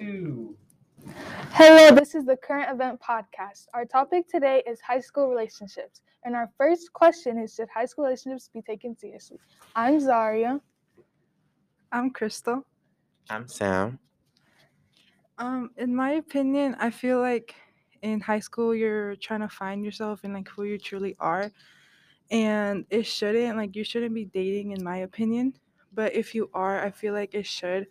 two. Hello, this is the Current Event Podcast. Our topic today is high school relationships. And our first question is Should high school relationships be taken seriously? I'm Zaria. I'm Crystal. I'm Sam. Um, in my opinion, I feel like in high school you're trying to find yourself and like who you truly are. And it shouldn't like you shouldn't be dating in my opinion. But if you are, I feel like it should.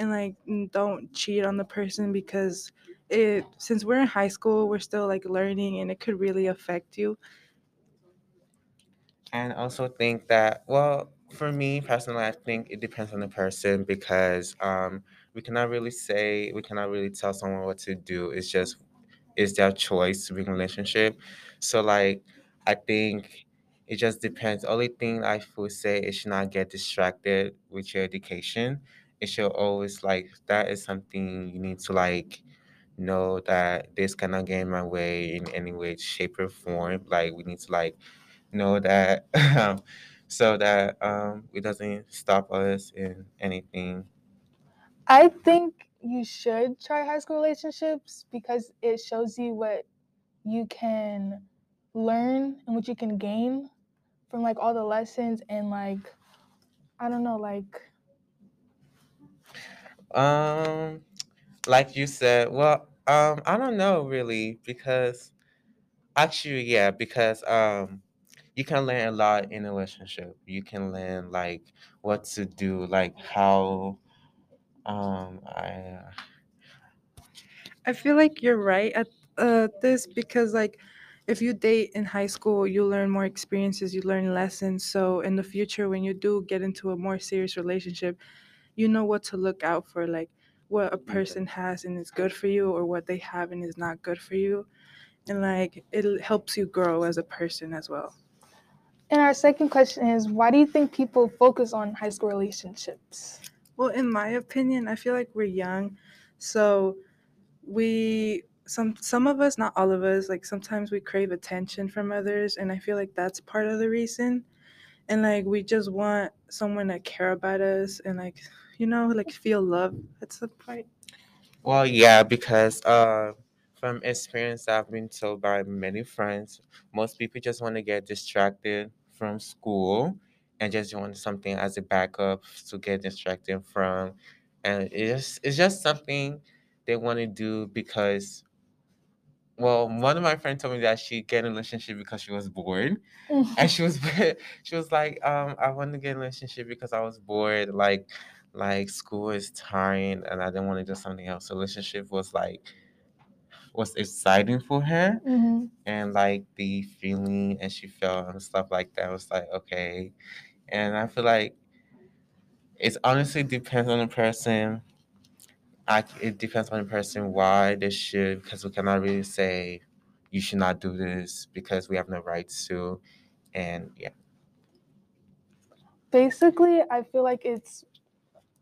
And like don't cheat on the person because it since we're in high school, we're still like learning and it could really affect you. And also think that, well, for me personally, I think it depends on the person because um, we cannot really say, we cannot really tell someone what to do. It's just, it's their choice to be in a relationship. So, like, I think it just depends. Only thing I would say is should not get distracted with your education. It should always, like, that is something you need to, like, know that this cannot get in my way in any way, shape, or form. Like, we need to, like, know that um, so that um, it doesn't stop us in anything. I think you should try high school relationships because it shows you what you can learn and what you can gain from like all the lessons and like I don't know, like Um, like you said, well, um, I don't know really because actually, yeah, because um, you can learn a lot in a relationship. You can learn like what to do, like how um I I feel like you're right at uh, this because, like, if you date in high school, you learn more experiences, you learn lessons. So, in the future, when you do get into a more serious relationship, you know what to look out for, like what a person has and is good for you, or what they have and is not good for you. And, like, it helps you grow as a person as well. and our second question is why do you think people focus on high school relationships? Well, in my opinion, I feel like we're young, so we some some of us, not all of us, like sometimes we crave attention from others, and I feel like that's part of the reason. And like we just want someone to care about us and like you know like feel love. at some point. Well, yeah, because uh, from experience I've been told by many friends, most people just want to get distracted from school and just want something as a backup to get distracted from. And it's it's just something they want to do because, well, one of my friends told me that she get in a relationship because she was bored. And she was she was like, um, I want to get in a relationship because I was bored. Like like school is tiring and I didn't want to do something else. Relationship was like was exciting for her hmm and like the feeling and she felt and stuff like that was like okay. And I feel like it honestly depends on the person. I, it depends on the person why they should because we cannot really say you should not do this because we have no rights to and yeah Basically, I feel like it's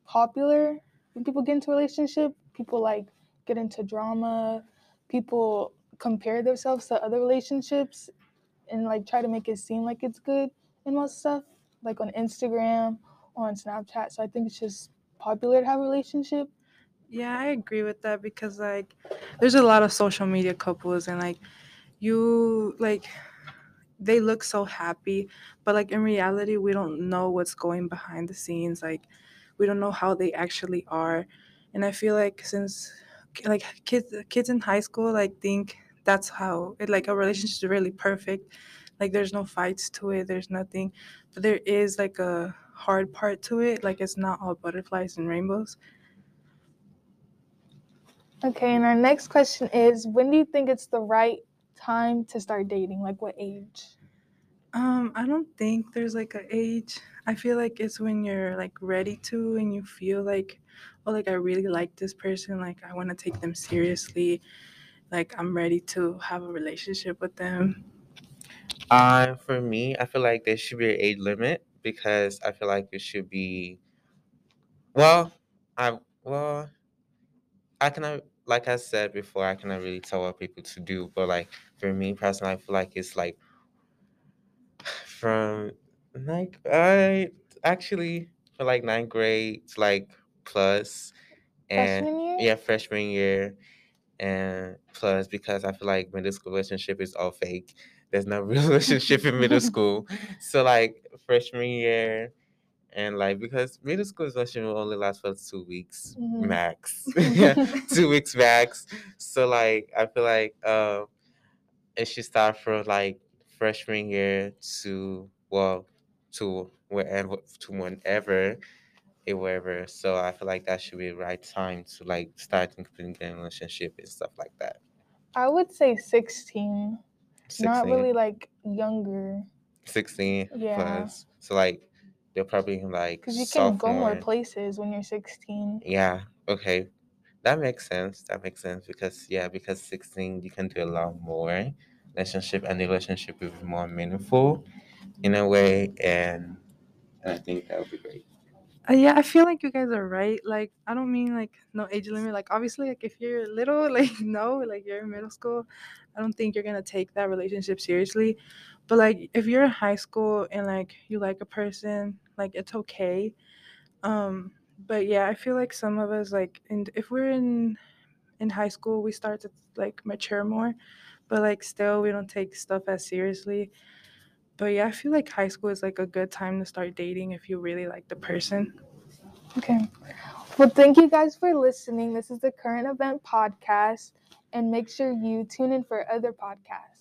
popular when people get into a relationship. People like get into drama. People compare themselves to other relationships and like try to make it seem like it's good and most stuff, like on Instagram or on Snapchat. So I think it's just popular to have a relationship. Yeah, I agree with that because like there's a lot of social media couples and like you like they look so happy, but like in reality we don't know what's going behind the scenes. Like we don't know how they actually are. And I feel like since like kids kids in high school like think that's how it like a relationship is really perfect. Like there's no fights to it, there's nothing. But there is like a hard part to it. Like it's not all butterflies and rainbows. Okay, and our next question is when do you think it's the right time to start dating? Like what age? Um, I don't think there's like a age. I feel like it's when you're like ready to and you feel like, oh, like I really like this person. Like I want to take them seriously. Like I'm ready to have a relationship with them. Uh, for me, I feel like there should be an age limit because I feel like it should be well, I well, I cannot like I said before, I cannot really tell what people to do, but like for me personally, I feel like it's like from like I actually for like ninth grade to like plus and Freshman year? yeah, freshman year, and plus because I feel like middle school relationship is all fake. There's no real relationship in middle school. So like freshman year, and like because middle school relationship will only last for two weeks Mhm. max. two weeks max. So like I feel like um it should start from like freshman year to well to wherever to whenever it wherever. So I feel like that should be the right time to like start including a relationship and stuff like that. I would say 16, 16, not really like younger, 16 Yeah. plus. So like they're probably like because you can go more places when you're 16. Yeah. Okay. That makes sense. That makes sense because yeah, because sixteen you can do a lot more relationship and the relationship will be more meaningful in a way and and I think that would be great. Uh, yeah, I feel like you guys are right. Like, I don't mean like no age limit. Like, obviously, like if you're little, like no, like you're in middle school, I don't think you're gonna take that relationship seriously. But like if you're in high school and like you like a person, like it's okay. Um, but yeah, I feel like some of us like, and if we're in in high school, we start to like mature more, but like still we don't take stuff as seriously. But yeah, I feel like high school is like a good time to start dating if you really like the person. Okay. Well, thank you guys for listening. This is the Current Event Podcast, and make sure you tune in for other podcasts.